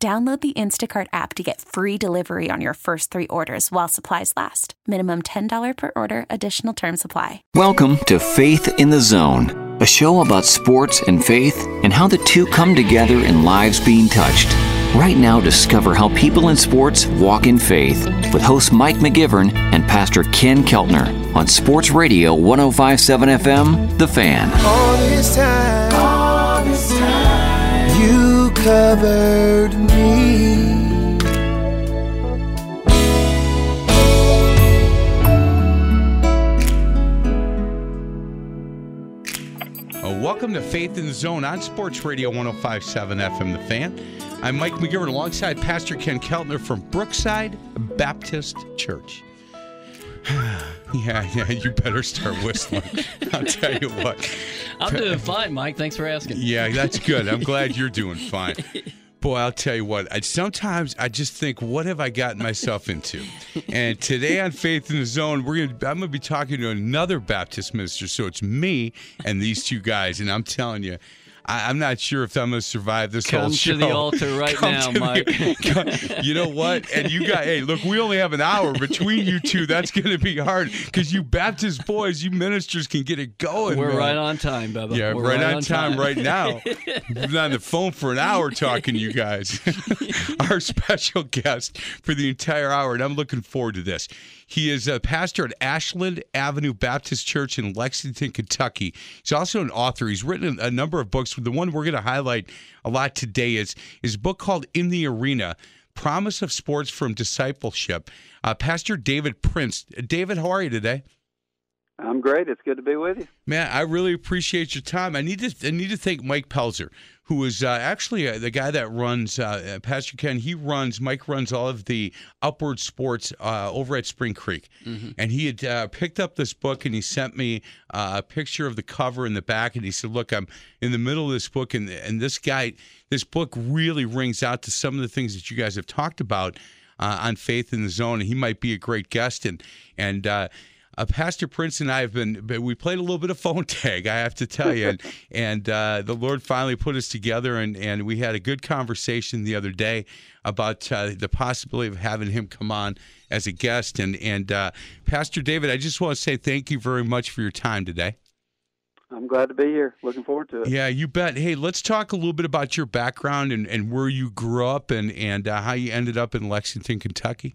Download the Instacart app to get free delivery on your first three orders while supplies last. Minimum $10 per order, additional term supply. Welcome to Faith in the Zone, a show about sports and faith and how the two come together in lives being touched. Right now, discover how people in sports walk in faith with host Mike McGivern and Pastor Ken Keltner on Sports Radio 1057 FM, The Fan. Covered me. Uh, welcome to Faith in the Zone on Sports Radio 1057 FM The Fan. I'm Mike McGivern alongside Pastor Ken Keltner from Brookside Baptist Church. yeah, yeah, you better start whistling. I'll tell you what. I'm doing fine, Mike. Thanks for asking. Yeah, that's good. I'm glad you're doing fine. Boy, I'll tell you what. I, sometimes I just think, what have I gotten myself into? And today on Faith in the Zone, we're gonna. I'm gonna be talking to another Baptist minister. So it's me and these two guys, and I'm telling you. I, I'm not sure if I'm going to survive this whole show. Come to the altar right Come now, to the- Mike. you know what? And you got, hey, look, we only have an hour between you two. That's going to be hard because you Baptist boys, you ministers can get it going. We're man. right on time, Bubba. Yeah, We're right, on time, right now. We've been on the phone for an hour talking to you guys. Our special guest for the entire hour, and I'm looking forward to this. He is a pastor at Ashland Avenue Baptist Church in Lexington, Kentucky. He's also an author. He's written a number of books. The one we're going to highlight a lot today is his book called In the Arena. Promise of Sports from Discipleship. Uh, pastor David Prince. David, how are you today? I'm great. It's good to be with you. Man, I really appreciate your time. I need to I need to thank Mike Pelzer, who is uh, actually uh, the guy that runs uh, uh, Pastor Ken. He runs Mike runs all of the Upward Sports uh, over at Spring Creek, and he had uh, picked up this book and he sent me uh, a picture of the cover in the back, and he said, "Look, I'm in the middle of this book, and and this guy, this book really rings out to some of the things that you guys have talked about." Uh, on Faith in the Zone, and he might be a great guest. And and uh, Pastor Prince and I have been, we played a little bit of phone tag, I have to tell you. And, and uh, the Lord finally put us together, and, and we had a good conversation the other day about uh, the possibility of having him come on as a guest. And, and uh, Pastor David, I just want to say thank you very much for your time today. I'm glad to be here. Looking forward to it. Yeah, you bet. Hey, let's talk a little bit about your background and, and where you grew up and, and uh, how you ended up in Lexington, Kentucky.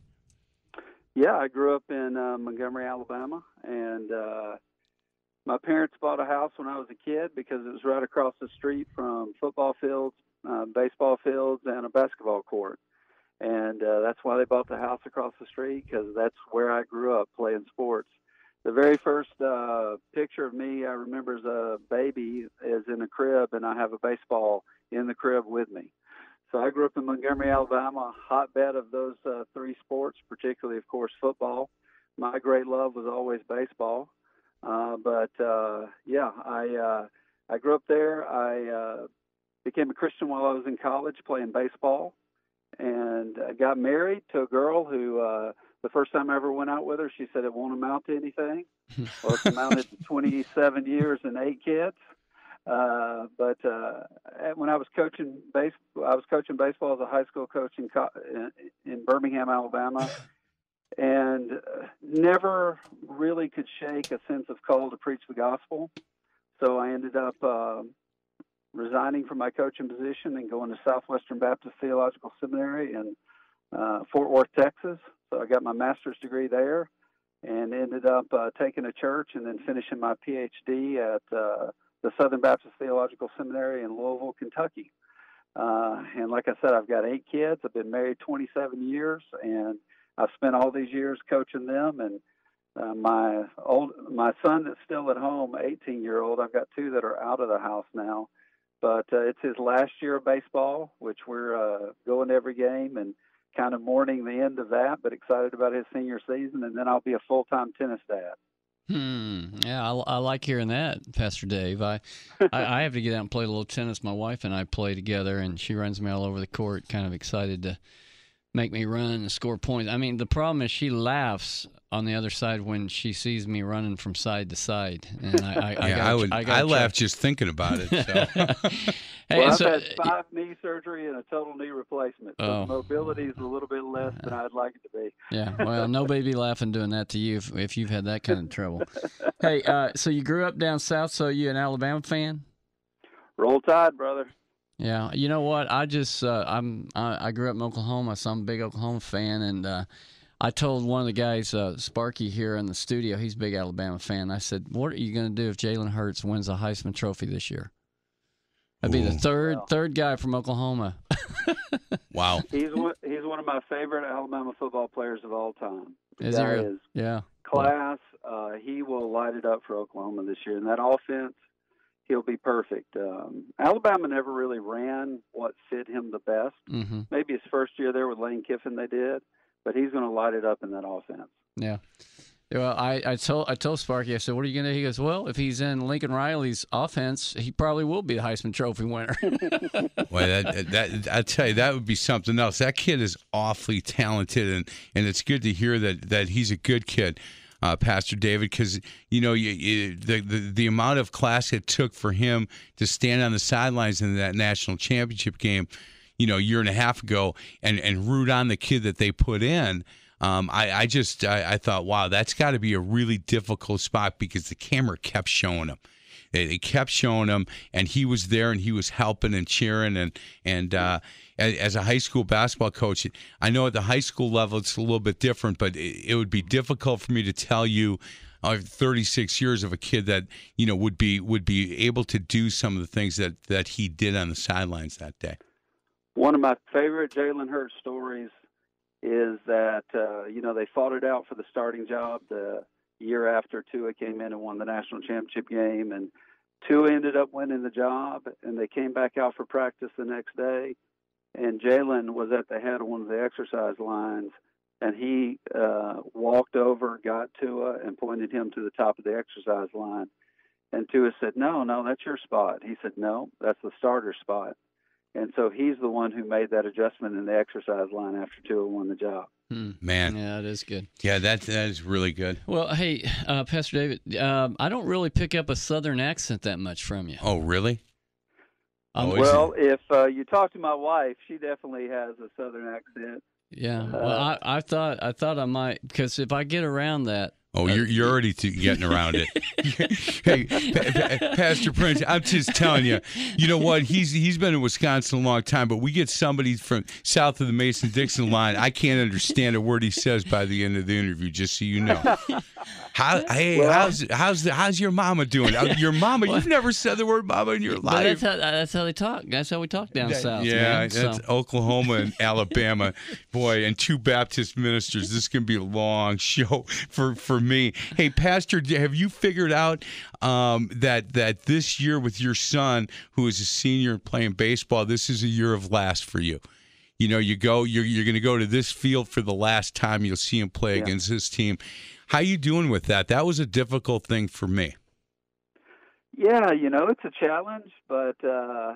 Yeah, I grew up in uh, Montgomery, Alabama, and uh, my parents bought a house when I was a kid because it was right across the street from football fields, uh, baseball fields, and a basketball court. And uh, that's why they bought the house across the street because that's where I grew up playing sports. The very first uh, picture of me I remember as a baby is in a crib, and I have a baseball in the crib with me. So I grew up in Montgomery, Alabama, hotbed of those uh, three sports, particularly, of course, football. My great love was always baseball, uh, but uh, yeah, I uh, I grew up there. I uh, became a Christian while I was in college playing baseball, and I got married to a girl who uh, the first time I ever went out with her, she said it won't amount to anything. well, it's amounted to 27 years and eight kids. Uh, but uh, when I was coaching base, I was coaching baseball as a high school coach in, in, in Birmingham, Alabama, and uh, never really could shake a sense of call to preach the gospel. So I ended up uh, resigning from my coaching position and going to Southwestern Baptist Theological Seminary in uh, Fort Worth, Texas. So I got my master's degree there, and ended up uh, taking a church and then finishing my PhD at uh, the Southern Baptist Theological Seminary in Louisville, Kentucky. Uh, and like I said, I've got eight kids. I've been married 27 years, and I've spent all these years coaching them. And uh, my old, my son that's still at home, 18 year old. I've got two that are out of the house now. but uh, it's his last year of baseball, which we're uh, going to every game and kind of mourning the end of that, but excited about his senior season, and then I'll be a full time tennis dad. Hmm. Yeah, I, I like hearing that, Pastor Dave. I, I I have to get out and play a little tennis. My wife and I play together, and she runs me all over the court. Kind of excited to make me run and score points. I mean, the problem is she laughs on the other side when she sees me running from side to side, and I I, I, yeah, gotta, I would. I, I, laugh just thinking about it. So. Well, I've so- had five knee surgery and a total knee replacement, so Oh. mobility is a little bit less than I'd like it to be. Yeah, well, nobody be laughing doing that to you if, if you've had that kind of trouble. hey, uh, so you grew up down south, so you an Alabama fan? Roll Tide, brother. Yeah, you know what? I just uh, I'm I, I grew up in Oklahoma, so I'm a big Oklahoma fan, and uh, I told one of the guys, uh, Sparky here in the studio, he's a big Alabama fan. I said, "What are you going to do if Jalen Hurts wins the Heisman Trophy this year?" I'd be the third Wow. third guy from Oklahoma. wow. He's one, he's one of my favorite Alabama football players of all time. The Is he guy really? is Yeah. class. Uh, he will light it up for Oklahoma this year. And that offense, he'll be perfect. Um, Alabama never really ran what fit him the best. Mm-hmm. Maybe his first year there with Lane Kiffin, they did, but he's going to light it up in that offense. Yeah. Well, I, I told I told Sparky, I said, "What are you going to?" He goes, "Well, if he's in Lincoln Riley's offense, he probably will be the Heisman Trophy winner." Well, that, that I tell you, that would be something else. That kid is awfully talented, and, and it's good to hear that that he's a good kid, uh, Pastor David, because you know you, you, the, the the amount of class it took for him to stand on the sidelines in that national championship game, you know, a year and a half ago, and and root on the kid that they put in. Um, I, I just I, I thought, wow, that's got to be a really difficult spot because the camera kept showing him. It, they kept showing him, and he was there, and he was helping and cheering, and and uh, as, a high school basketball coach, I know at the high school level it's a little bit different, but it, it would be difficult for me to tell you. Uh, 36 years of a kid that you know would be would be able to do some of the things that that he did on the sidelines that day. One of my favorite Jalen Hurts stories is that uh, you know they fought it out for the starting job the year after Tua came in and won the national championship game, and Tua ended up winning the job, and they came back out for practice the next day, and Jalen was at the head of one of the exercise lines, and he uh, walked over, got Tua, and pointed him to the top of the exercise line. And Tua said, "No, no, that's your spot." He said, "No, that's the starter spot." And so he's the one who made that adjustment in the exercise line after Tua won the job. Hmm. Man, Yeah, it is good. yeah, that that is really good. Well, hey, uh, Pastor David, um, I don't really pick up a Southern accent that much from you. Oh, really? Um, Oh, is Well, if uh, you talk to my wife, she definitely has a southern accent. yeah. Well, I, I thought I thought I might because if I get around that, Oh, you're you're already getting around it. hey, pa- pa- Pastor Prince, I'm just telling you. You know what? He's he's been in Wisconsin a long time, but we get somebody from south of the Mason Dixon line. I can't understand a word he says by the end of the interview. Just so you know. How hey, Well- how's how's the, how's your mama doing? Uh, Your mama, you've never said the word mama in your but that's life. how that's how they talk. That's how we talk down That- south. yeah, man. that's So- Oklahoma and Alabama, boy, and two Baptist ministers. This is gonna be a long show for for me. Hey, Pastor, have you figured out um, that that this year with your son, who is a senior playing baseball, this is a year of last for you? You know, you go, you're you're going to go to this field for the last time you'll see him play Yeah. against this team. How you doing with that? That was a difficult thing for me. Yeah, you know, it's a challenge, but uh,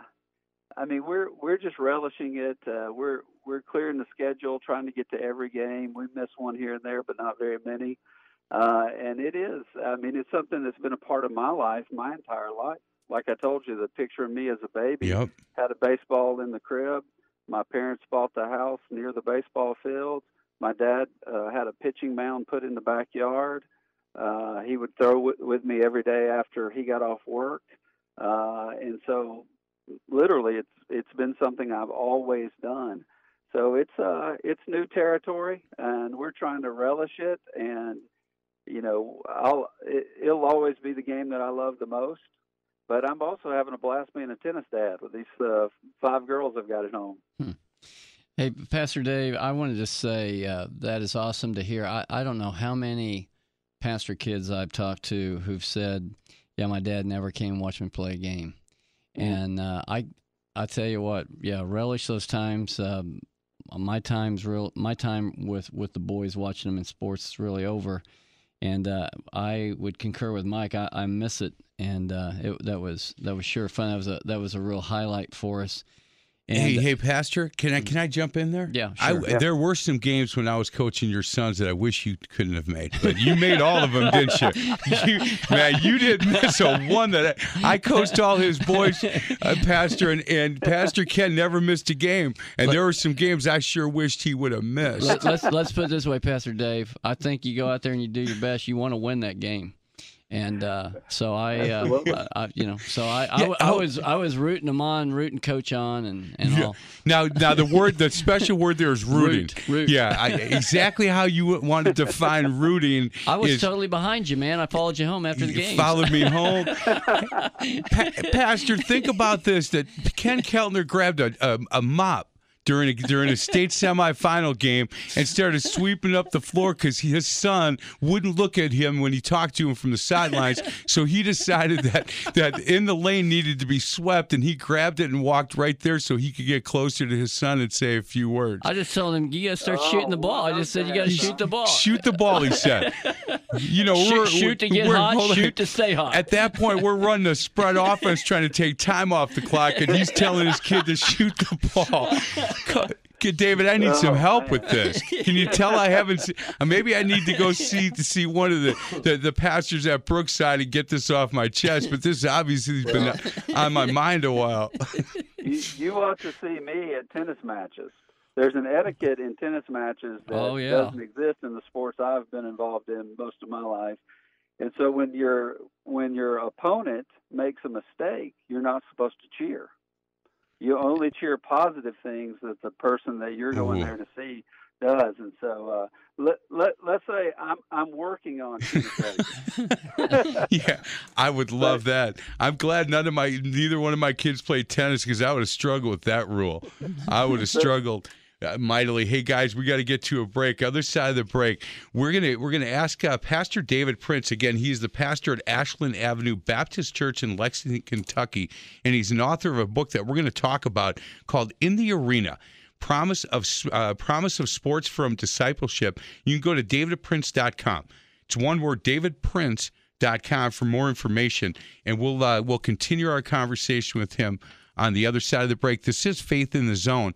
I mean, we're we're just relishing it. Uh, we're we're clearing the schedule, trying to get to every game. We miss one here and there, but not very many. Uh, and it is. I mean, it's something that's been a part of my life my entire life. Like I told you, the picture of me as a baby Yep. had a baseball in the crib. My parents bought the house near the baseball field. My dad uh, had a pitching mound put in the backyard. Uh, he would throw with, with me every day after he got off work, uh, and so literally, it's it's been something I've always done. So it's uh it's new territory, and we're trying to relish it. And you know, I'll it, it'll always be the game that I love the most. But I'm also having a blast being a tennis dad with these uh, five girls I've got at home. Hey, Pastor Dave, I wanted to say uh, that is awesome to hear. I, I don't know how many pastor kids I've talked to who've said, "Yeah, my dad never came and watched me play a game," And uh, I, I tell you what, yeah, relish those times. Um, my time's real. My time with with the boys watching them in sports is really over, and uh, I would concur with Mike. I, I miss it, and uh, it, that was that was sure fun. That was a that was a real highlight for us. And, hey, hey, Pastor, can I can I jump in there? Yeah, I, sure. There were some games when I was coaching your sons that I wish you couldn't have made, but you made all of them, didn't you? you man, you didn't miss a one that I, I coached all his boys, uh, Pastor, and, and Pastor Ken never missed a game, and there were some games I sure wished he would have missed. Let, let's let's put it this way, Pastor Dave. I think you go out there and you do your best. You want to win that game. And uh, so I, uh, I, I, you know, so I, I, Yeah, I oh. was, I was rooting him on, rooting Coach on, and and Yeah. all. Now, now the word, the special word there is rooting. Root, root. Yeah, I, exactly how you want to define rooting. I was is totally behind you, man. I followed you home after the game. followed me home. Pa- Pastor, think about this: that Ken Keltner grabbed a, a, a mop during a, during a state semifinal game and started sweeping up the floor because his son wouldn't look at him when he talked to him from the sidelines. So he decided that that in the lane needed to be swept, and he grabbed it and walked right there so he could get closer to his son and say a few words. I just told him you got to start Oh, shooting the ball. I just said you got to shoot the ball. Shoot the ball, he said. You know, shoot, we're, shoot to get we're- hot, shoot to stay hot. At that point, we're running a spread offense, trying to take time off the clock, and he's telling his kid to shoot the ball. Co- Kid David, I need some help with this. Can you tell I haven't? Se- uh, maybe I need to go see to see one of the, the the pastors at Brookside and get this off my chest. But this obviously has been on my mind a while. you, you ought to see me at tennis matches. There's an etiquette in tennis matches that Oh, yeah. doesn't exist in the sports I've been involved in most of my life. And so when your when your opponent makes a mistake, you're not supposed to cheer. You only cheer positive things that the person that you're going Ooh. there to see does. And so uh, let let let's say I'm I'm working on yeah, I would love that. I'm glad none of my neither one of my kids played tennis because I would have struggled with that rule. I would have struggled mightily. Hey guys, we got to get to a break. Other side of the break, we're gonna we're gonna ask uh, Pastor David Prince again. He's the pastor at Ashland Avenue Baptist Church in Lexington, Kentucky, and he's an author of a book that we're going to talk about called In the Arena. Promise of uh, promise of sports from discipleship. You can go to davidprince.com. It's one word, davidprince.com for more information. And we'll uh, we'll continue our conversation with him on the other side of the break. This is Faith in the Zone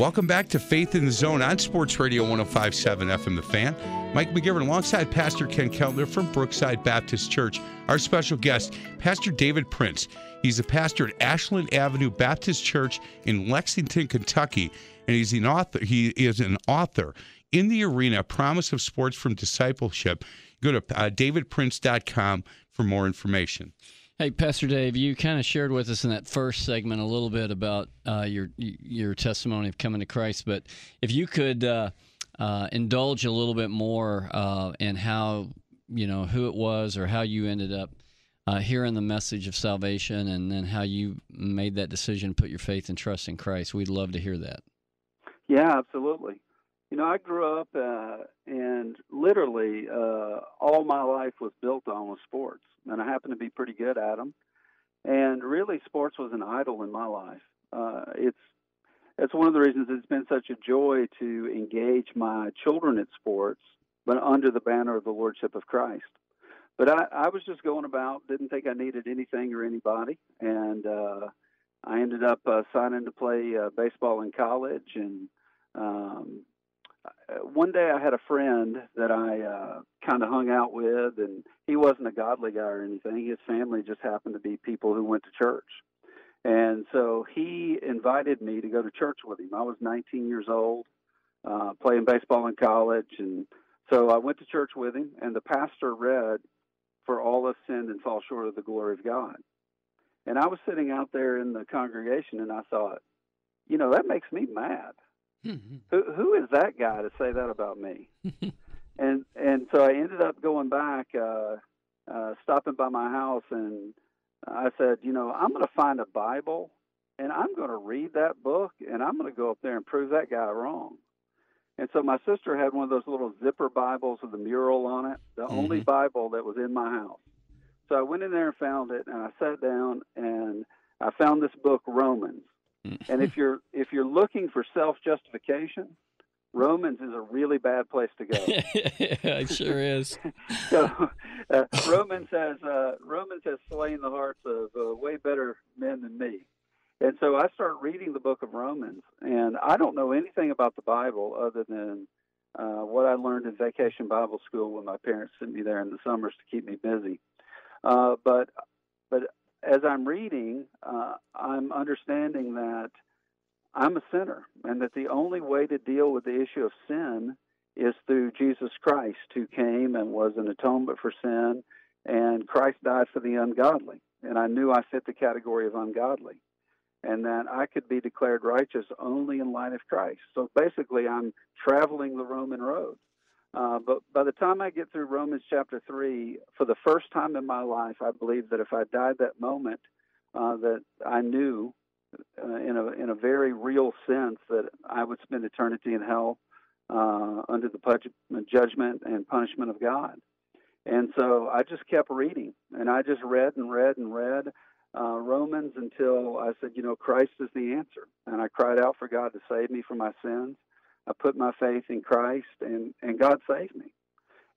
Welcome back to Faith in the Zone on Sports Radio 1057 FM The Fan. Mike McGivern alongside Pastor Ken Keltner from Brookside Baptist Church. Our special guest, Pastor David Prince. He's a pastor at Ashland Avenue Baptist Church in Lexington, Kentucky, and he's an author. He is an author in the arena, Promise of Sports from Discipleship. Go to uh, davidprince.com for more information. Hey, Pastor Dave, you kind of shared with us in that first segment a little bit about uh, your your testimony of coming to Christ, but if you could uh, uh, indulge a little bit more uh, in how you know who it was or how you ended up uh, hearing the message of salvation, and then how you made that decision to put your faith and trust in Christ, we'd love to hear that. Yeah, absolutely. You know, I grew up uh, and literally uh, all my life was built on was sports, and I happened to be pretty good at them. And really, sports was an idol in my life. Uh, it's it's one of the reasons it's been such a joy to engage my children at sports, but under the banner of the Lordship of Christ. But I, I was just going about, didn't think I needed anything or anybody, and uh, I ended up uh, signing to play uh, baseball in college and um, one day I had a friend that I uh, kind of hung out with, and he wasn't a godly guy or anything. His family just happened to be people who went to church. And so he invited me to go to church with him. I was 19 years old, uh, playing baseball in college, and So I went to church with him, and the pastor read, "For all have sinned and fall short of the glory of God." And I was sitting out there in the congregation, and I thought, you know, that makes me mad. Who who is that guy to say that about me? and and so I ended up going back, uh, uh, stopping by my house, and I said, you know, I'm going to find a Bible, and I'm going to read that book, and I'm going to go up there and prove that guy wrong. And so my sister had one of those little zipper Bibles with a mural on it, the mm-hmm. only Bible that was in my house. So I went in there and found it, and I sat down and I found this book, Romans. And if you're if you're looking for self justification, Romans is a really bad place to go. yeah, it sure is. so uh, Romans has uh, Romans has slain the hearts of uh, way better men than me. And so I start reading the book of Romans, and I don't know anything about the Bible other than uh, what I learned in vacation Bible school when my parents sent me there in the summers to keep me busy. Uh, but but as I'm reading, uh, I'm understanding that I'm a sinner, and that the only way to deal with the issue of sin is through Jesus Christ, who came and was an atonement for sin, and Christ died for the ungodly. And I knew I fit the category of ungodly, and that I could be declared righteous only in light of Christ. So basically, I'm traveling the Roman road. Uh, but by the time I get through Romans chapter 3, for the first time in my life, I believe that if I died that moment, uh, that I knew uh, in, a, in a very real sense that I would spend eternity in hell uh, under the judgment and punishment of God. And so I just kept reading, and I just read and read and read uh, Romans until I said, you know, Christ is the answer. And I cried out for God to save me from my sins. I put my faith in Christ, and and God saved me.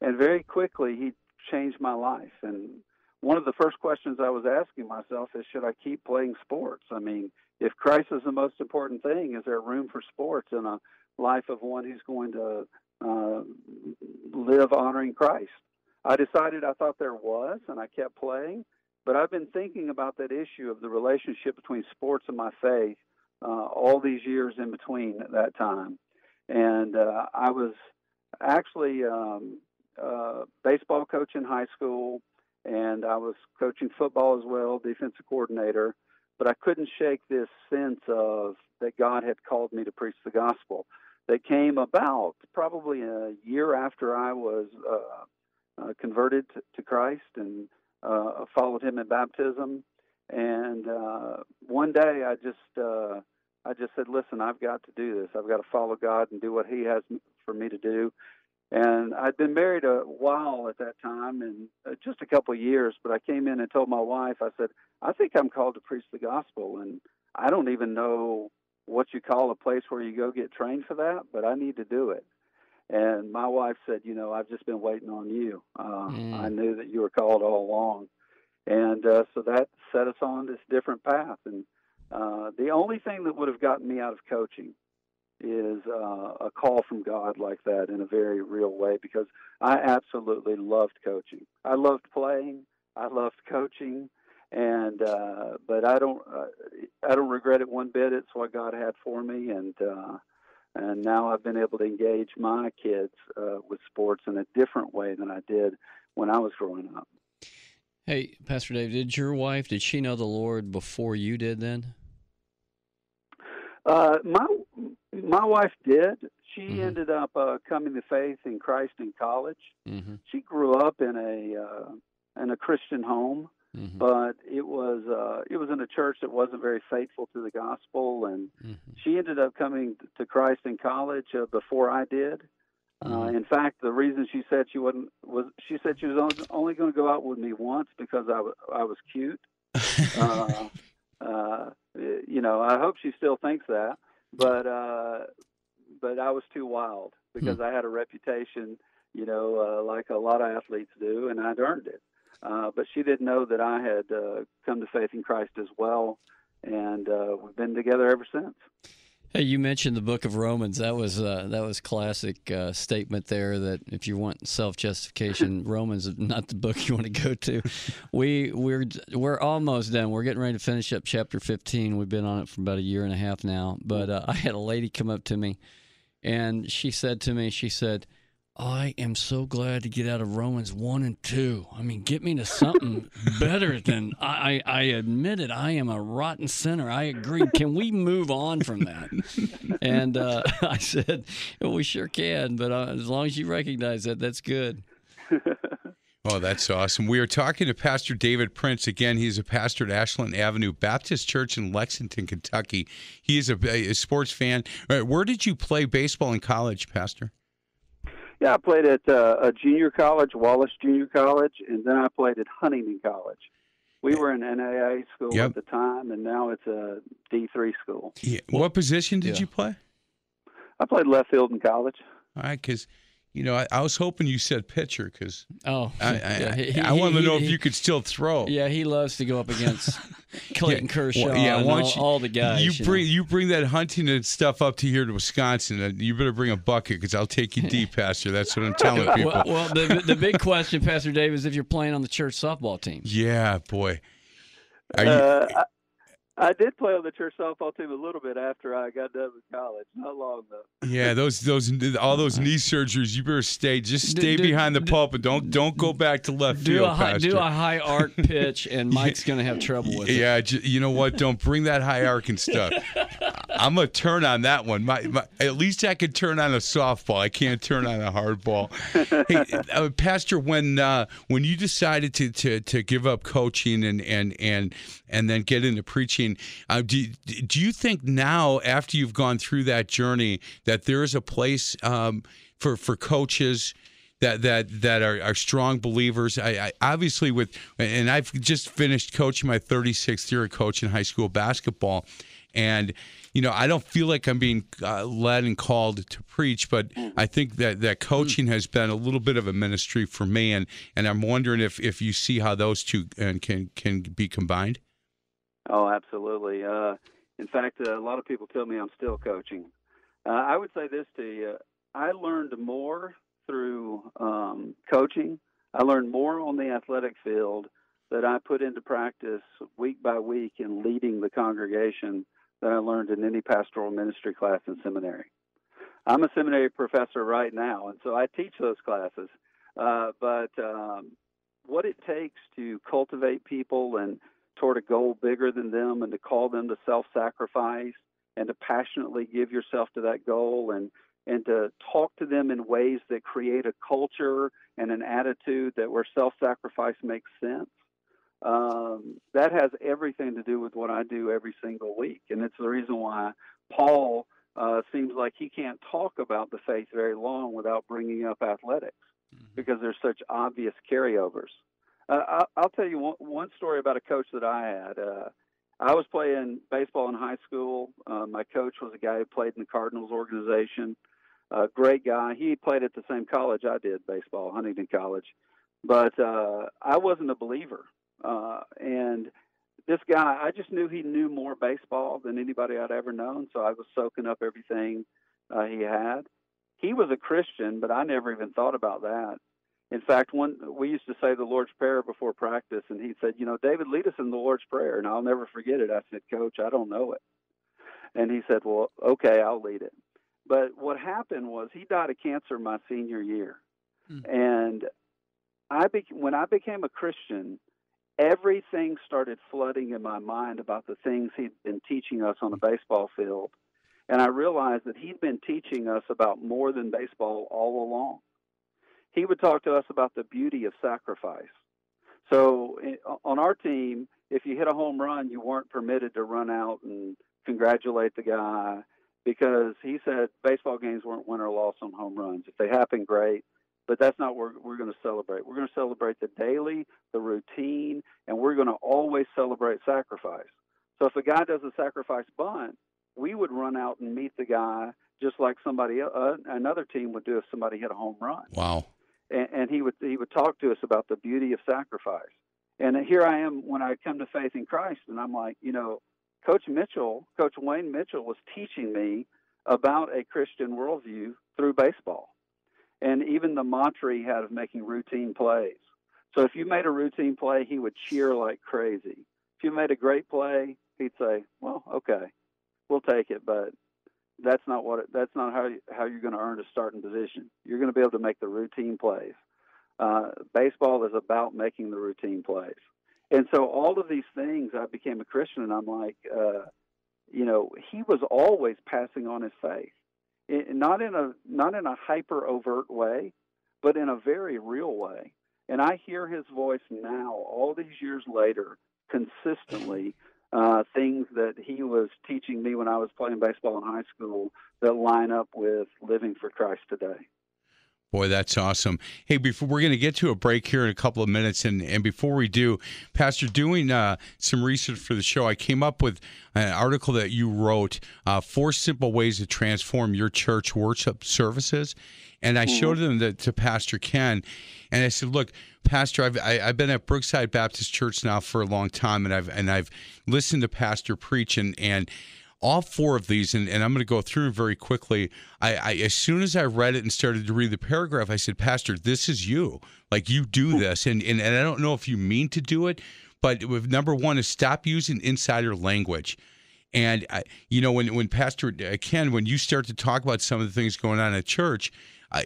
And very quickly, He changed my life. And one of the first questions I was asking myself is, should I keep playing sports? I mean, if Christ is the most important thing, is there room for sports in a life of one who's going to uh, live honoring Christ? I decided I thought there was, and I kept playing. But I've been thinking about that issue of the relationship between sports and my faith uh, all these years in between that time and uh, I was actually um, uh, baseball coach in high school, and I was coaching football as well, defensive coordinator. But I couldn't shake this sense of that God had called me to preach the gospel. That came about probably a year after I was uh, uh, converted to, Christ and uh, followed Him in baptism. And uh, one day I just uh, I just said, listen, I've got to do this. I've got to follow God and do what He has for me to do. And I'd been married a while at that time, and uh, just a couple of years. But I came in and told my wife, I said, I think I'm called to preach the gospel, and I don't even know what you call a place where you go get trained for that, but I need to do it. And my wife said, you know, I've just been waiting on you. Uh, mm. I knew that you were called all along, and uh, so that set us on this different path. And uh, the only thing that would have gotten me out of coaching is uh, a call from God like that in a very real way because I absolutely loved coaching. I loved playing. I loved coaching, and uh, but I don't uh, I don't regret it one bit. It's what God had for me, and uh, and now I've been able to engage my kids uh, with sports in a different way than I did when I was growing up. Hey, Pastor Dave, did your wife did she know the Lord before you did? Then uh, my my wife did. She mm-hmm. ended up uh, coming to faith in Christ in college. Mm-hmm. She grew up in a uh, in a Christian home, mm-hmm. but it was uh, it was in a church that wasn't very faithful to the gospel, and mm-hmm. she ended up coming to Christ in college uh, before I did. Uh, mm-hmm. in fact, the reason she said she wasn't was she said she was only, only going to go out with me once because I was I was cute. uh, uh, you know, I hope she still thinks that, but uh, but I was too wild because hmm. I had a reputation, you know, uh, like a lot of athletes do, and I'd earned it. Uh, but she didn't know that I had uh, come to faith in Christ as well, and uh, we've been together ever since. Hey, you mentioned the Book of Romans. That was uh, that was classic uh, statement there. That if you want self justification, Romans is not the book you want to go to. We we're we're almost done. We're getting ready to finish up chapter fifteen. We've been on it for about a year and a half now. But uh, I had a lady come up to me, and she said to me, she said, I am so glad to get out of Romans one and two. I mean, get me to something better than I, I. I admit it. I am a rotten sinner. I agree. Can we move on from that? And uh, I said, well, we sure can. But uh, as long as you recognize that, that's good. Oh, that's awesome. We are talking to Pastor David Prince. Again, he's a pastor at Ashland Avenue Baptist Church in Lexington, Kentucky. He is a, a sports fan. Uh, where did you play baseball in college, Pastor? Yeah, I played at uh, a junior college, Wallace Junior College, and then I played at Huntingdon College. We were an NAIA school Yep. at the time, and now it's a D3 school. Yeah. what position did yeah. you play? I played left field in college. All right, because you know I, I was hoping you said pitcher because Oh, I, I, yeah, he- I he- wanted to he- know if you could still throw. Yeah, he loves to go up against Clayton Kershaw. Well, yeah, and all, you- all the guys. You you bring know. you bring that Huntingdon stuff up to here to Wisconsin. and You better bring a bucket because I'll take you deep, Pastor. That's what I'm telling people. Well, well the, the big question, Pastor Dave, is if you're playing on the church softball team. yeah, boy. Are you, Uh, I, I did play on the church softball team a little bit after I got done with college. Not long though. yeah, those those all those knee surgeries. You better stay. Just stay do- behind the do- pulpit. Don't don't go back to left Do field, a high, do a high arc pitch, and Mike's going to have trouble with it. Yeah, you know what? Don't bring that high arc and stuff. I'm gonna turn on that one. My, my, at least I can turn on a softball. I can't turn on a hard ball. hey, uh, Pastor, when uh, when you decided to, to to give up coaching and and and and then get into preaching, uh, do do you think now after you've gone through that journey that there is a place um, for for coaches? that that that are, are strong believers. I, I obviously with and I've just finished coaching my 36th year of coaching high school basketball, and you know I don't feel like I'm being uh, led and called to preach, but I think that that coaching has been a little bit of a ministry for me, and and I'm wondering if if you see how those two uh, can can be combined. Oh, absolutely. Uh, in fact, a lot of people tell me I'm still coaching. Uh, I would say this to you: I learned more through um, coaching. I learned more on the athletic field that I put into practice week by week in leading the congregation than I learned in any pastoral ministry class in seminary. I'm a seminary professor right now, and so I teach those classes. Uh, but um, what it takes to cultivate people and toward a goal bigger than them and to call them to self-sacrifice and to passionately give yourself to that goal and and to talk to them in ways that create a culture and an attitude that where self-sacrifice makes sense. Um, that has everything to do with what I do every single week. And it's the reason why Paul uh, seems like he can't talk about the faith very long without bringing up athletics because there's such obvious carryovers uh, I'll, tell you one, one story about a coach that I had. Uh, I was playing baseball in high school. Uh, my coach was a guy who played in the Cardinals organization. A great guy. He played at the same college I did, baseball, Huntingdon College. But uh, I wasn't a believer. Uh, and this guy, I just knew he knew more baseball than anybody I'd ever known. So I was soaking up everything uh, he had. He was a Christian, but I never even thought about that. In fact, one we used to say the Lord's Prayer before practice, and he said, "You know, David, lead us in the Lord's Prayer." And I'll never forget it. I said, "Coach, I don't know it." And he said, "Well, okay, I'll lead it." But what happened was he died of cancer my senior year, hmm. and I be- when I became a Christian, everything started flooding in my mind about the things he'd been teaching us on the hmm. baseball field, and I realized that he'd been teaching us about more than baseball all along he would talk to us about the beauty of sacrifice. So on our team, if you hit a home run, you weren't permitted to run out and congratulate the guy because he said baseball games weren't win or loss on home runs. If they happen, great, but that's not what we're going to celebrate. We're going to celebrate the daily, the routine, and we're going to always celebrate sacrifice. So if a guy does a sacrifice bunt, we would run out and meet the guy just like somebody uh, another team would do if somebody hit a home run Wow. And, and he would he would talk to us about the beauty of sacrifice. And here I am when I come to faith in Christ, and I'm like, you know, Coach Mitchell, Coach Wayne Mitchell was teaching me about a Christian worldview through baseball, and even the mantra he had of making routine plays. So if you made a routine play, he would cheer like crazy. If you made a great play, he'd say, "Well, okay, we'll take it, but that's not what it, that's not how you, how you're going to earn a starting position. You're going to be able to make the routine plays. Uh, baseball is about making the routine plays, and so all of these things. I became a Christian, and I'm like, uh, you know, he was always passing on his faith, it, not in a not in a hyper overt way, but in a very real way. And I hear his voice now, all these years later, consistently uh, things that he was teaching me when I was playing baseball in high school that line up with living for Christ today. Boy, that's awesome. Hey, before we're going to get to a break here in a couple of minutes, and, and before we do, Pastor, doing uh, some research for the show, I came up with an article that you wrote uh, Four Simple Ways to Transform Your Church Worship Services. And I showed them to, to Pastor Ken, and I said, "Look, Pastor, I've I, have i have been at Brookside Baptist Church now for a long time, and I've and I've listened to Pastor preach, and and all four of these, and, and I'm going to go through very quickly. I, I as soon as I read it and started to read the paragraph, I said, Pastor, this is you. Like you do this, and and, and I don't know if you mean to do it, but with number one is stop using insider language." And you know, when when Pastor uh, Ken, when you start to talk about some of the things going on at church,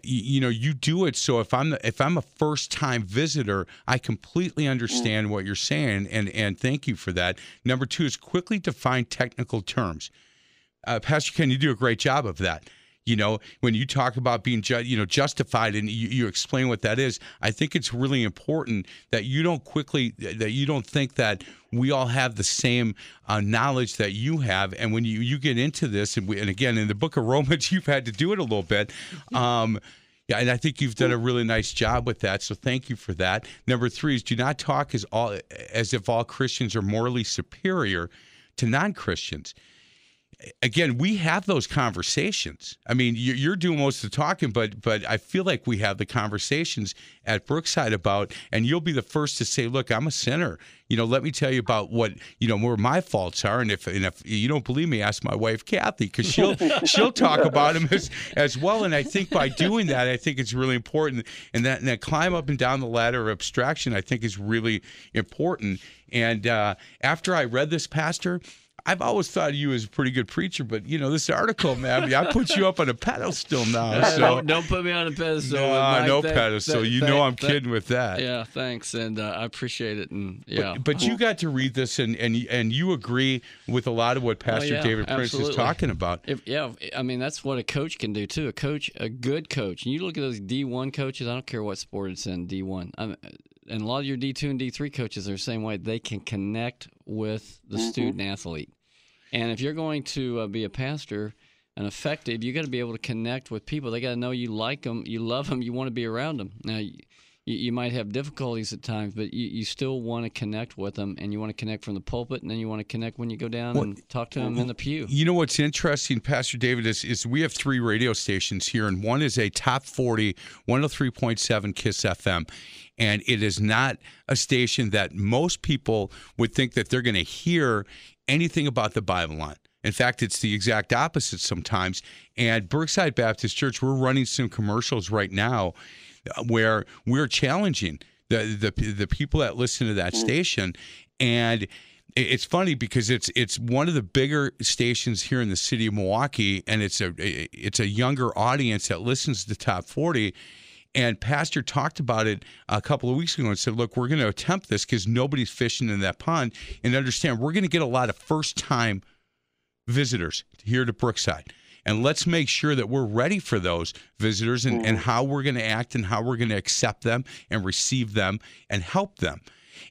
you know you do it so if i'm if i'm a first time visitor i completely understand mm. what you're saying and and thank you for that. Number two is quickly define technical terms. Uh, pastor ken you do a great job of that you know when you talk about being ju- you know justified and you, you, explain what that is i think it's really important that you don't quickly that you don't think that we all have the same uh, knowledge that you have and when you you get into this and, we, and again in the book of romans you've had to do it a little bit um, yeah, and I think you've done a really nice job with that. So thank you for that. Number three is do not talk as all as if all Christians are morally superior to non Christians again, we have those conversations. I mean, you're doing most of the talking, but but I feel like we have the conversations at Brookside about, and you'll be the first to say, "Look, I'm a sinner. You know, let me tell you about what you know where my faults are." And if and if you don't believe me, ask my wife Kathy because she'll she'll talk about them as as well. And I think by doing that, I think it's really important. And that and that climb up and down the ladder of abstraction, I think is really important. And uh, after I read this, Pastor. I've always thought of you as a pretty good preacher, but you know this article, man, I put you up on a pedestal now. So don't, don't put me on a pedestal. No, no pedestal. you know I'm kidding with that. Yeah, thanks, and uh, I appreciate it. And yeah, but, but, you got to read this, and and and you agree with a lot of what Pastor yeah, David Prince absolutely. is talking about. If, yeah, I mean that's what a coach can do too. A coach, a good coach, and you look at those D1 coaches. I don't care what sport it's in. D1. I'm, and a lot of your D2 and D3 coaches are the same way. They can connect with the mm-hmm. student athlete. And if you're going to uh, be a pastor and effective, you got to be able to connect with people. They got to know you like them, you love them, you want to be around them. Now, you, you might have difficulties at times, but you, you still want to connect with them, and you want to connect from the pulpit, and then you want to connect when you go down well, and talk to them in the pew. You know what's interesting, Pastor David, is, is we have three radio stations here, and one is a top 40, 103.7 KISS FM. And it is not a station that most people would think that they're going to hear anything about the Bible on. In fact, it's the exact opposite sometimes. And Brookside Baptist Church, we're running some commercials right now where we're challenging the the, the people that listen to that mm. station. And it's funny because it's it's one of the bigger stations here in the city of Milwaukee, and it's a it's a younger audience that listens to the top forty. And Pastor talked about it a couple of weeks ago and said, look, we're going to attempt this because nobody's fishing in that pond. And understand, we're going to get a lot of first time visitors here to Brookside. And let's make sure that we're ready for those visitors and, and mm. how we're going to act and how we're going to accept them and receive them and help them.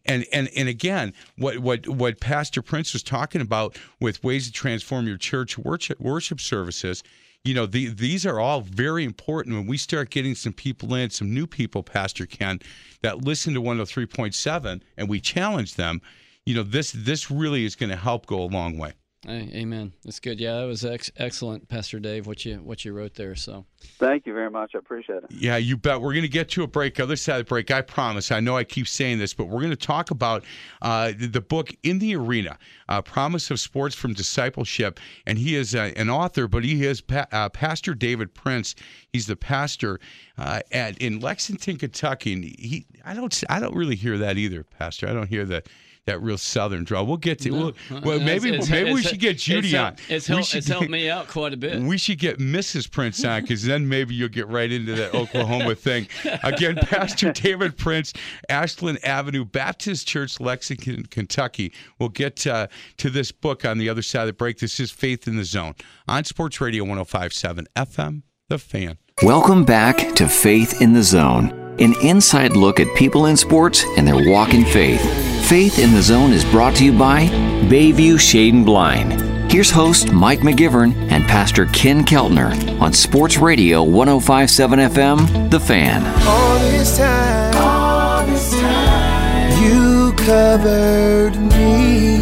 And and and again, what what what Pastor Prince was talking about with ways to transform your church worship worship services you know, the, these are all very important when we start getting some people in, some new people, Pastor Ken, that listen to 103.7 and we challenge them. You know, this this really is going to help go a long way. Hey, amen. That's good. Yeah, that was ex- excellent, Pastor Dave. What you what you wrote there. So, thank you very much. I appreciate it. Yeah, you bet. We're going to get to a break. Other side of the break, I promise. I know I keep saying this, but we're going to talk about uh, the book in the arena, uh, "Promise of Sports from Discipleship," and he is uh, an author, but he is pa- uh, Pastor David Prince. He's the pastor uh, at in Lexington, Kentucky. And he, I don't, I don't really hear that either, Pastor. I don't hear that that real Southern draw. We'll get to. No. We'll, well, It's- maybe it's- maybe we should get Judy it's on. helped- It's We helped, should it's helped me out quite a bit. We should get Mrs. Prince on because then maybe you'll get right into that Oklahoma thing. Again, Pastor David Prince, Ashland Avenue Baptist Church, Lexington, Kentucky. We'll get uh, to this book on the other side of the break. This is Faith in the Zone on Sports Radio 1057 FM, The Fan. Welcome back to Faith in the Zone, an inside look at people in sports and their walk in faith. Faith in the Zone is brought to you by Bayview Shade and Blind. Here's host Mike McGivern and Pastor Ken Keltner on Sports Radio 1057 FM, The Fan. All this time, all this time, you covered me.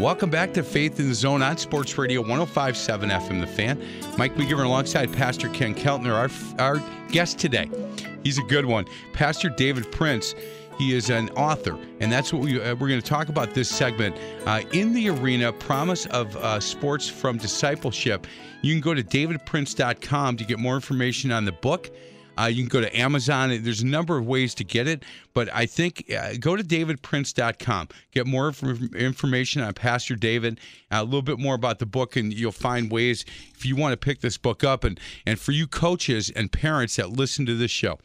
Welcome back to Faith in the Zone on Sports Radio 1057 FM The Fan. Mike McGivern alongside Pastor Ken Keltner, our, our guest today. He's a good one. Pastor David Prince. He is an author, and that's what we, uh, we're going to talk about this segment. Uh, in the arena, promise of uh, sports from discipleship. You can go to davidprince.com to get more information on the book. Uh, you can go to Amazon. There's a number of ways to get it, but I think uh, go to davidprince.com. Get more inf- information on Pastor David, uh, a little bit more about the book, and you'll find ways if you want to pick this book up. And, and for you coaches and parents that listen to this show,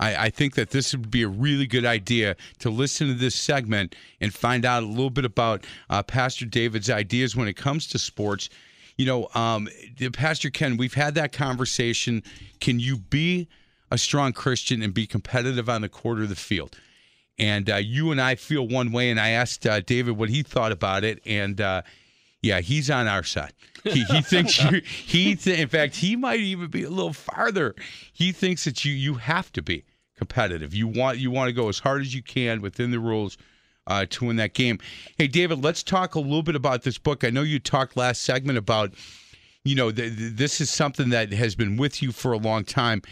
I, I think that this would be a really good idea to listen to this segment and find out a little bit about uh, Pastor David's ideas when it comes to sports. You know, um, Pastor Ken, we've had that conversation. Can you be a strong Christian and be competitive on the court of the field? And uh, you and I feel one way. And I asked uh, David what he thought about it, and uh, yeah, he's on our side. He, he thinks you. He, th- in fact, he might even be a little farther. He thinks that you you have to be competitive. You want you want to go as hard as you can within the rules uh, to win that game. Hey, David, let's talk a little bit about this book. I know you talked last segment about, you know, th- th- this is something that has been with you for a long time,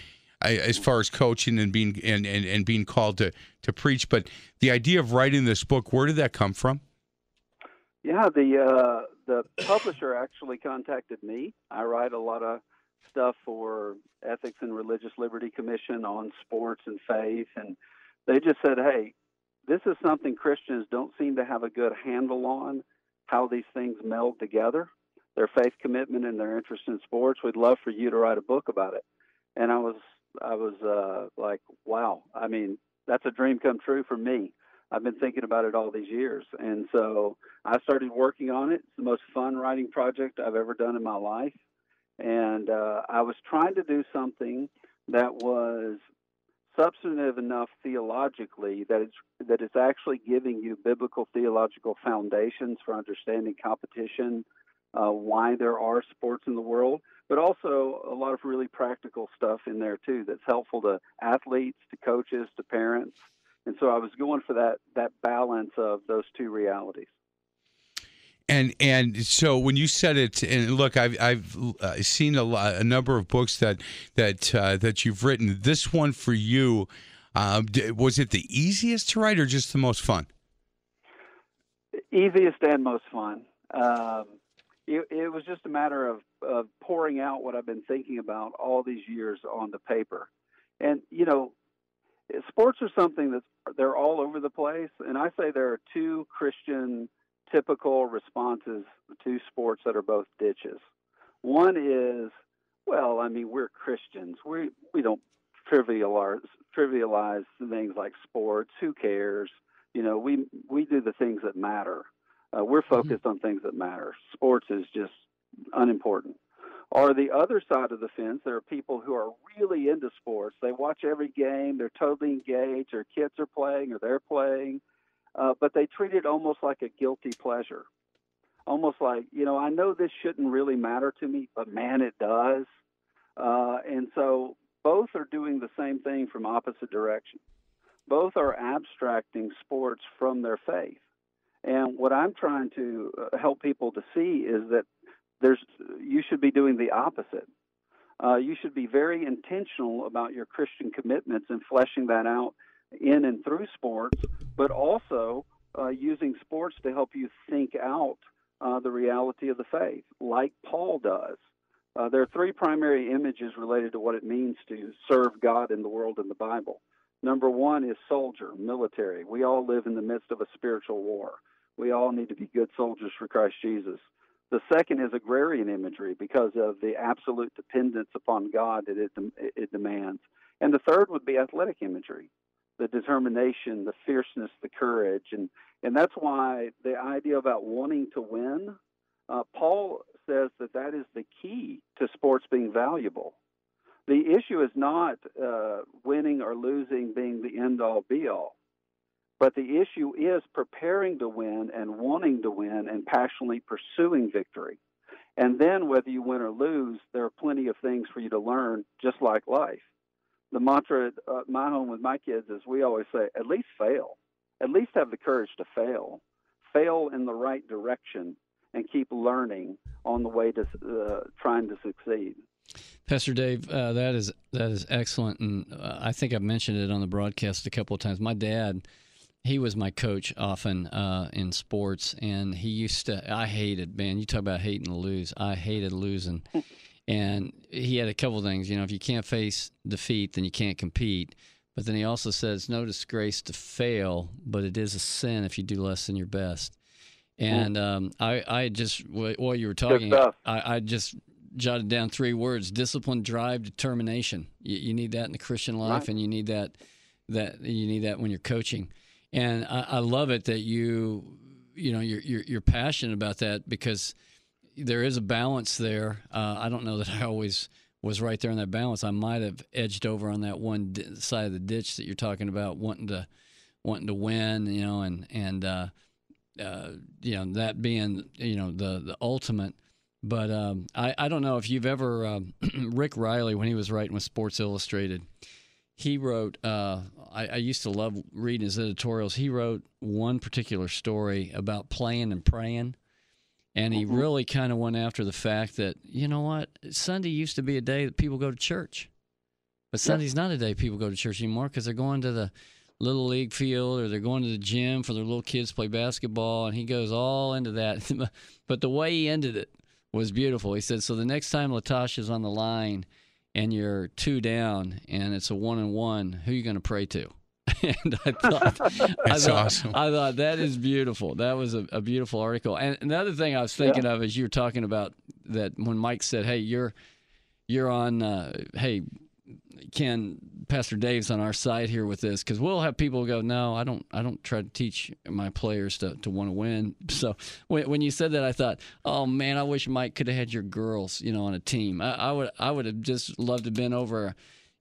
as far as coaching and being and, and, and being called to to preach. But the idea of writing this book, where did that come from? Yeah, the uh, the publisher actually contacted me. I write a lot of stuff for Ethics and Religious Liberty Commission on sports and faith, and they just said, "Hey, this is something Christians don't seem to have a good handle on how these things meld together, their faith commitment and their interest in sports. We'd love for you to write a book about it." And I was I was uh, like, "Wow! I mean, that's a dream come true for me." I've been thinking about it all these years. And so I started working on it. It's the most fun writing project I've ever done in my life. And uh, I was trying to do something that was substantive enough theologically that it's that it's actually giving you biblical theological foundations for understanding competition, uh, why there are sports in the world, but also a lot of really practical stuff in there too that's helpful to athletes, to coaches, to parents. And so I was going for that that balance of those two realities. And and so when you said it, and look, I've I've uh, seen a, lot, a number of books that that uh, that you've written. This one for you, um, was it the easiest to write or just the most fun? Easiest and most fun. Um, it, it was just a matter of, of pouring out what I've been thinking about all these years on the paper. And you know, sports are something that's they're all over the place. And I say there are two Christian typical responses to sports that are both ditches. One is, well, I mean, we're Christians. We we don't trivialize trivialize things like sports. Who cares? You know, we we do the things that matter. Uh, we're focused mm-hmm. on things that matter. Sports is just unimportant. Or the other side of the fence, there are people who are really into sports. They watch every game. They're totally engaged. Their kids are playing or they're playing uh, but they treat it almost like a guilty pleasure. Almost like, you know, I know this shouldn't really matter to me, but man, it does. Uh, and so both are doing the same thing from opposite directions. Both are abstracting sports from their faith. And what I'm trying to uh, help people to see is that there's you should be doing the opposite. Uh, you should be very intentional about your Christian commitments and fleshing that out in and through sports, but also uh, using sports to help you think out uh, the reality of the faith, like Paul does. Uh, there are three primary images related to what it means to serve God in the world in the Bible. Number one is soldier, military. We all live in the midst of a spiritual war. We all need to be good soldiers for Christ Jesus. The second is agrarian imagery because of the absolute dependence upon God that it, it demands. And the third would be athletic imagery, the determination, the fierceness, the courage. And, and that's why the idea about wanting to win, uh, Paul says that that is the key to sports being valuable. The issue is not uh, winning or losing being the end all be all. But the issue is preparing to win and wanting to win and passionately pursuing victory. And then, whether you win or lose, there are plenty of things for you to learn, just like life. The mantra at uh, my home with my kids is we always say, at least fail. At least have the courage to fail. Fail in the right direction and keep learning on the way to uh, trying to succeed. Pastor Dave, uh, that is that is excellent, and uh, I think I've mentioned it on the broadcast a couple of times. My dad he was my coach often uh, in sports, and he used to. I hated man. You talk about hating to lose. I hated losing, and he had a couple things. You know, if you can't face defeat, then you can't compete. But then he also says, no disgrace to fail, but it is a sin if you do less than your best. And um, I, I just while you were talking, I, I just jotted down three words: discipline, drive, determination. You, you need that in the Christian life, right. and you need that that you need that when you're coaching and I, I love it that you you know you're, you're, you're passionate about that because there is a balance there. Uh, I don't know that I always was right there in that balance. I might have edged over on that one di- side of the ditch that you're talking about, wanting to wanting to win, you know, and and uh, uh, you know that being you know the the ultimate. But um, I I don't know if you've ever um, Rick Reilly when he was writing with Sports Illustrated he wrote uh, I, I, used to love reading his editorials he wrote one particular story about playing and praying and he mm-hmm. really kind of went after the fact that you know what sunday used to be a day that people go to church but sunday's yeah. not a day people go to church anymore because they're going to the little league field or they're going to the gym for their little kids to play basketball and he goes all into that but the way he ended it was beautiful he said so the next time latasha's on the line and you're two down and it's a one and one, who are you going to pray to? and I thought, I thought, awesome. I thought that is beautiful. That was a, a beautiful article. And another thing I was thinking yeah. of is you were talking about that when Mike said, "Hey, you're you're on. Uh, hey, Ken, Pastor Dave's on our side here with this because we'll have people go, no, I don't, I don't try to teach my players to, to want to win. So when, when you said that, I thought, oh man, I wish Mike could have had your girls, you know, on a team. I, I would, I would have just loved to have been over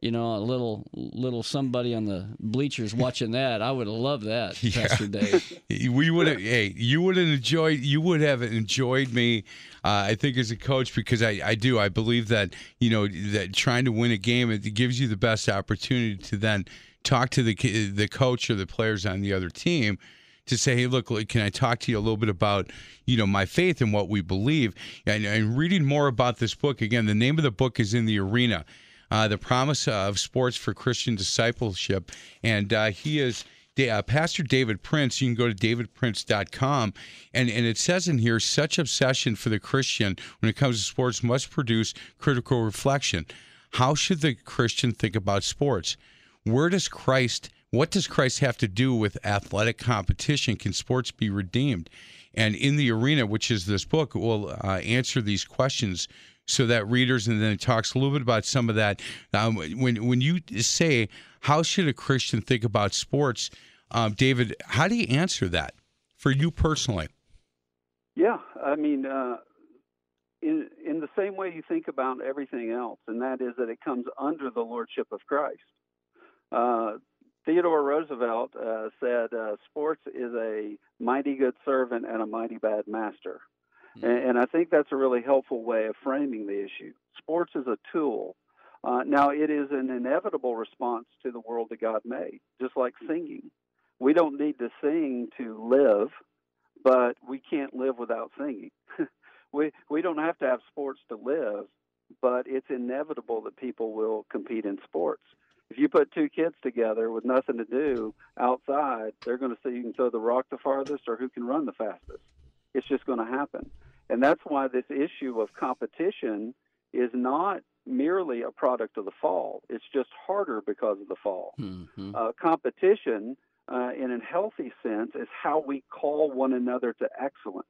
you know, a little little somebody on the bleachers watching that. I would have loved that, yeah. Pastor Dave. we would have. Hey, you would have enjoyed. You would have enjoyed me. Uh, I think as a coach because I, I do. I believe that you know that trying to win a game it gives you the best opportunity to then talk to the the coach or the players on the other team to say, hey, look, can I talk to you a little bit about, you know, my faith and what we believe? And, and reading more about this book, again, the name of the book is In the Arena uh, the promise of sports for Christian discipleship. And uh, he is uh, Pastor David Prince. You can go to davidprince.com. And, and it says in here such obsession for the Christian when it comes to sports must produce critical reflection. How should the Christian think about sports? Where does Christ, what does Christ have to do with athletic competition? Can sports be redeemed? And in the arena, which is this book, will uh, answer these questions so that readers, and then it talks a little bit about some of that. Um, when when you say how should a Christian think about sports, um, David, how do you answer that for you personally? Yeah, I mean, uh, in in the same way you think about everything else, and that is that it comes under the lordship of Christ. Uh, Theodore Roosevelt uh, said, uh, "Sports is a mighty good servant and a mighty bad master." Mm-hmm. And, and, I think that's a really helpful way of framing the issue. Sports is a tool. Uh, now, it is an inevitable response to the world that God made, just like singing. We don't need to sing to live, but we can't live without singing. we we don't have to have sports to live, but it's inevitable that people will compete in sports. If you put two kids together with nothing to do outside, they're going to see who can throw the rock the farthest or who can run the fastest. It's just going to happen. And that's why this issue of competition is not merely a product of the fall. It's just harder because of the fall. Mm-hmm. Uh, competition, uh, in a healthy sense, is how we call one another to excellence,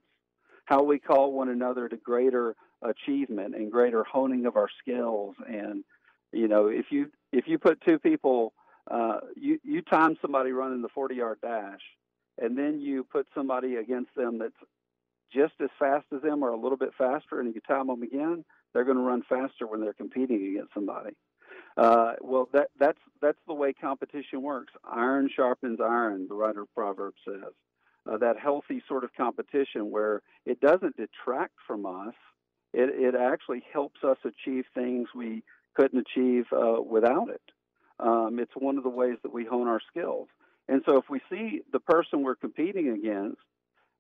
how we call one another to greater achievement and greater honing of our skills. And you know, if you if you put two people, uh, you you time somebody running the 40 yard dash, and then you put somebody against them that's just as fast as them or a little bit faster, and you time them again, they're going to run faster when they're competing against somebody. Uh, well, that that's that's the way competition works. Iron sharpens iron, the writer of Proverbs says. Uh, that healthy sort of competition where it doesn't detract from us, it it actually helps us achieve things we couldn't achieve uh, without it. Um, it's one of the ways that we hone our skills. And so, if we see the person we're competing against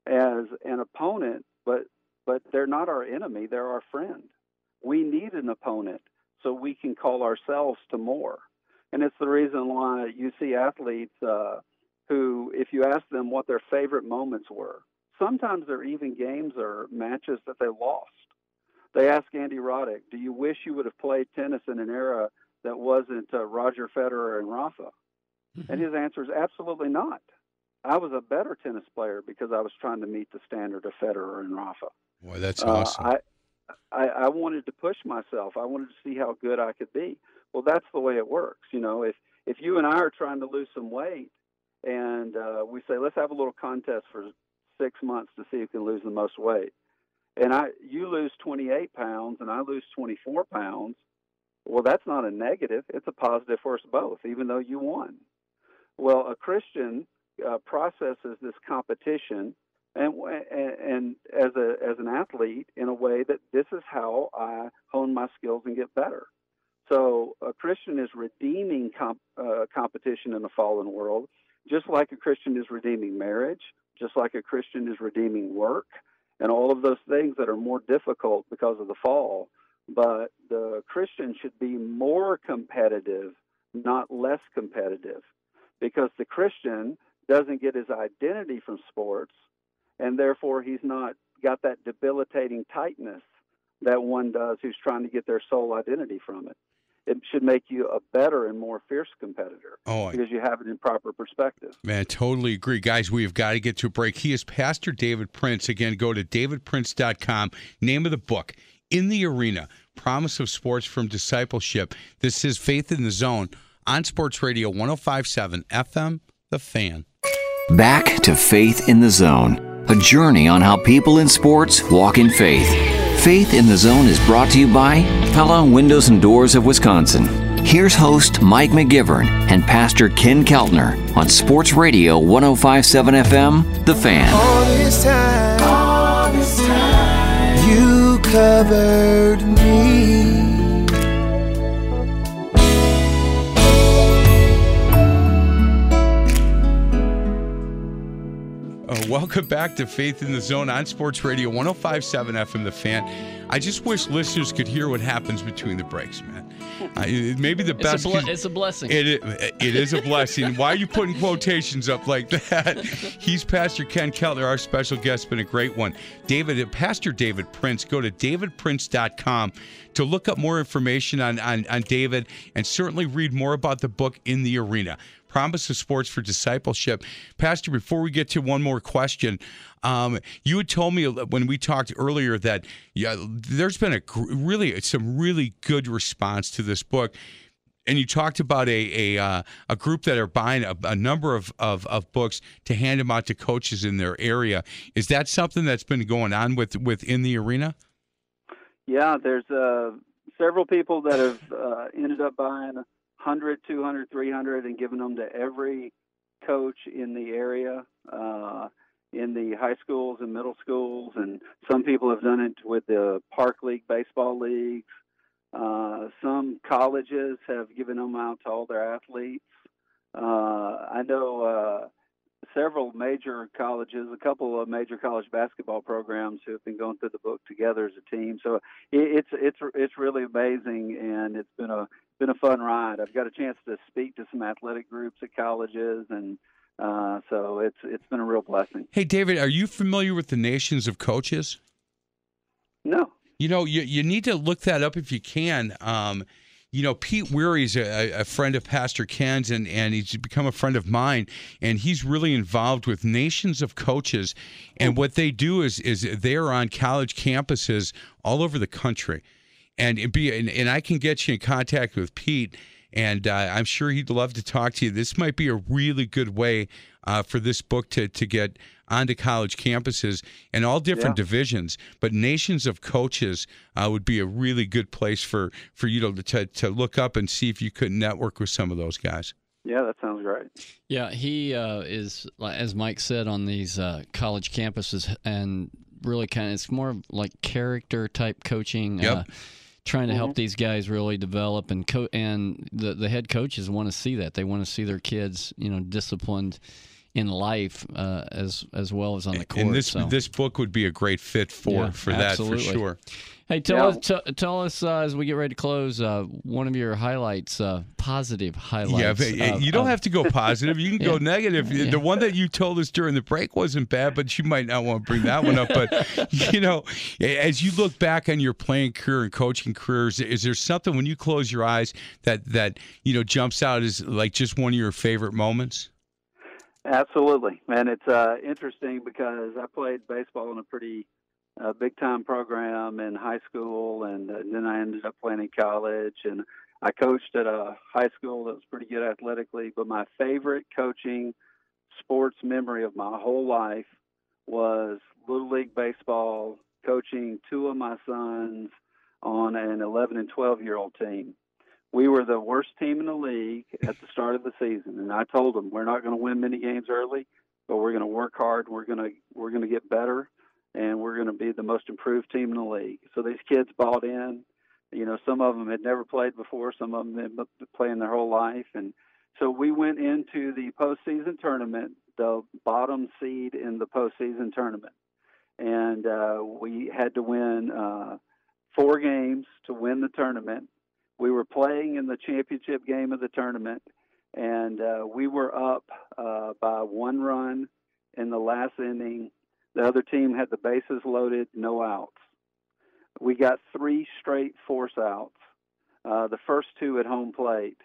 as an opponent, but but they're not our enemy; they're our friend. We need an opponent so we can call ourselves to more. And it's the reason why you see athletes uh, who, if you ask them what their favorite moments were, sometimes they're even games or matches that they lost. They ask Andy Roddick, "Do you wish you would have played tennis in an era that wasn't uh, Roger Federer and Rafa?" Mm-hmm. And his answer is absolutely not. I was a better tennis player because I was trying to meet the standard of Federer and Rafa. Boy, that's awesome. Uh, I, I, I wanted to push myself. I wanted to see how good I could be. Well, that's the way it works. You know, if if you and I are trying to lose some weight, and uh, we say let's have a little contest for six months to see who can lose the most weight, and I you lose 28 pounds and I lose 24 pounds, well, that's not a negative. It's a positive for us both, even though you won. Well, a Christian uh, processes this competition and, and as a as an athlete in a way that this is how I hone my skills and get better. So a Christian is redeeming comp, uh, competition in a fallen world, just like a Christian is redeeming marriage, just like a Christian is redeeming work, and all of those things that are more difficult because of the fall. But the Christian should be more competitive, not less competitive, because the Christian doesn't get his identity from sports and therefore he's not got that debilitating tightness that one does who's trying to get their sole identity from it. It should make you a better and more fierce competitor oh, because you have it in proper perspective. Man, totally agree. Guys, we have got to get to a break. He is Pastor David Prince. Again, go to davidprince.com. Name of the book, In the Arena Promise of Sports from Discipleship. This is Faith in the Zone on Sports Radio 1057 FM, The Fan. Back to Faith in the Zone a journey on how people in sports walk in faith. Faith in the Zone is brought to you by Pella Windows and Doors of Wisconsin. Here's host Mike McGivern and Pastor Ken Keltner on Sports Radio 1057 FM, The Fan. All this time, all this time you covered me. Welcome back to Faith in the Zone on Sports Radio 1057 FM The Fan. I just wish listeners could hear what happens between the breaks, man. Uh, maybe the best. It's a, ble- it's a blessing. It, it, is a blessing. Why are you putting quotations up like that? He's Pastor Ken Keltner, our special guest. Been a great one. David, Pastor David Prince. Go to davidprince.com to look up more information on, on, on David and certainly read more about the book In the Arena. Promise of Sports for Discipleship. Pastor, before we get to one more question, um, you had told me when we talked earlier that yeah, there's been a really some really good response to this book. And you talked about a a, uh, a group that are buying a, a number of, of, of books to hand them out to coaches in their area. Is that something that's been going on with within the arena? Yeah, there's uh, several people that have uh, ended up buying 100, 200, 300, and giving them to every coach in the area, uh, in the high schools and middle schools. And some people have done it with the Park League baseball leagues. Uh, some colleges have given them out to all their athletes. Uh, I know uh, several major colleges, a couple of major college basketball programs who have been going through the book together as a team. So it, it's it's it's really amazing, and it's been a been a fun ride. I've got a chance to speak to some athletic groups at colleges, and uh, so it's it's been a real blessing. Hey, David, are you familiar with the Nations of Coaches? No. You know, you you need to look that up if you can. Um, you know, Pete Weary is a, a friend of Pastor Ken's, and, and he's become a friend of mine. And he's really involved with nations of coaches. And what they do is is they're on college campuses all over the country, and be and, and I can get you in contact with Pete. And uh, I'm sure he'd love to talk to you. This might be a really good way uh, for this book to to get onto college campuses and all different Yeah. divisions. But nations of coaches uh, would be a really good place for for you to, to to look up and see if you could network with some of those guys. Yeah, that sounds great. Yeah, he uh, is, as Mike said, on these uh, college campuses, and really kind of it's more like character type coaching. Yep. Uh, trying to help these guys really develop and co- and the the head coaches want to see that they want to see their kids you know disciplined in life uh, as as well as on the court. and this so. this book would be a great fit for Yeah, for that for sure. Hey, tell Yeah. us, t- tell us uh, as we get ready to close, uh, one of your highlights, uh, positive highlights. Yeah, but uh, of- you don't of- have to go positive. You can go Yeah. negative. The one that you told us during the break wasn't bad, but you might not want to bring that one up. But you know, as you look back on your playing career and coaching careers, is there something when you close your eyes that that you know jumps out as like just one of your favorite moments? Absolutely, and it's uh, interesting because I played baseball in a pretty uh, big time program in high school, and, uh, then I ended up playing in college, and I coached at a high school that was pretty good athletically. But my favorite coaching sports memory of my whole life was little league baseball, coaching two of my sons on an 11 and 12 year old team we were the worst team in the league at the start of the season, and I told them we're not going to win many games early, but we're going to work hard. We're going to we're going to get better, and we're going to be the most improved team in the league. So these kids bought in. You know, some of them had never played before. Some of them had been playing their whole life, and so we went into the postseason tournament, the bottom seed in the postseason tournament, and uh, we had to win uh, four games to win the tournament we were playing in the championship game of the tournament, and uh, we were up uh, by one run in the last inning. The other team had the bases loaded, no outs. We got three straight force outs, uh, the first two at home plate,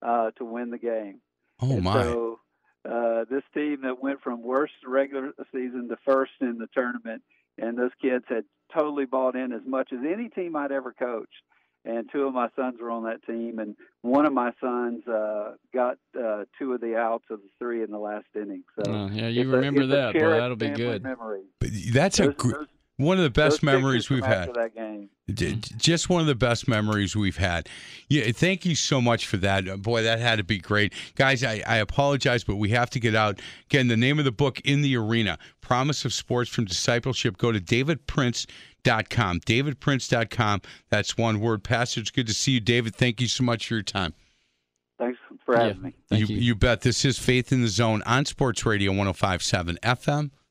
uh, to win the game. Oh And my! So uh, this team that went from worst regular season to first in the tournament, and those kids had totally bought in as much as any team I'd ever coached. And two of my sons were on that team, and one of my sons uh, got uh, two of the outs of the three in the last inning. So Uh, yeah, you remember a that, boy. cherished That'll be good. Memory. But that's a Those- gr- those- one of the best those memories we've had. that game. Just one of the best memories we've had. Yeah, thank you so much for that. Uh, Boy, that had to be great. Guys, I, I apologize, but we have to get out. Again, the name of the book, In the Arena Promise of Sports from Discipleship. Go to davidprince.com. Davidprince.com. That's one word. Pastor, it's good to see you, David. Thank you so much for your time. Thanks for having Yeah. me. Thank you. you bet. This is Faith in the Zone on Sports Radio 1057 FM,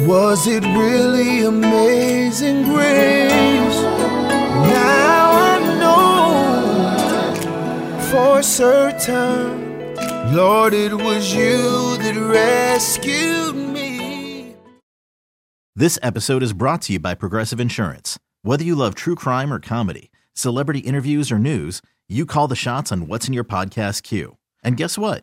Was it really amazing grace? Now I know for certain, Lord, it was you that rescued me. This episode is brought to you by Progressive Insurance. Whether you love true crime or comedy, celebrity interviews or news, you call the shots on what's in your podcast queue. And guess what?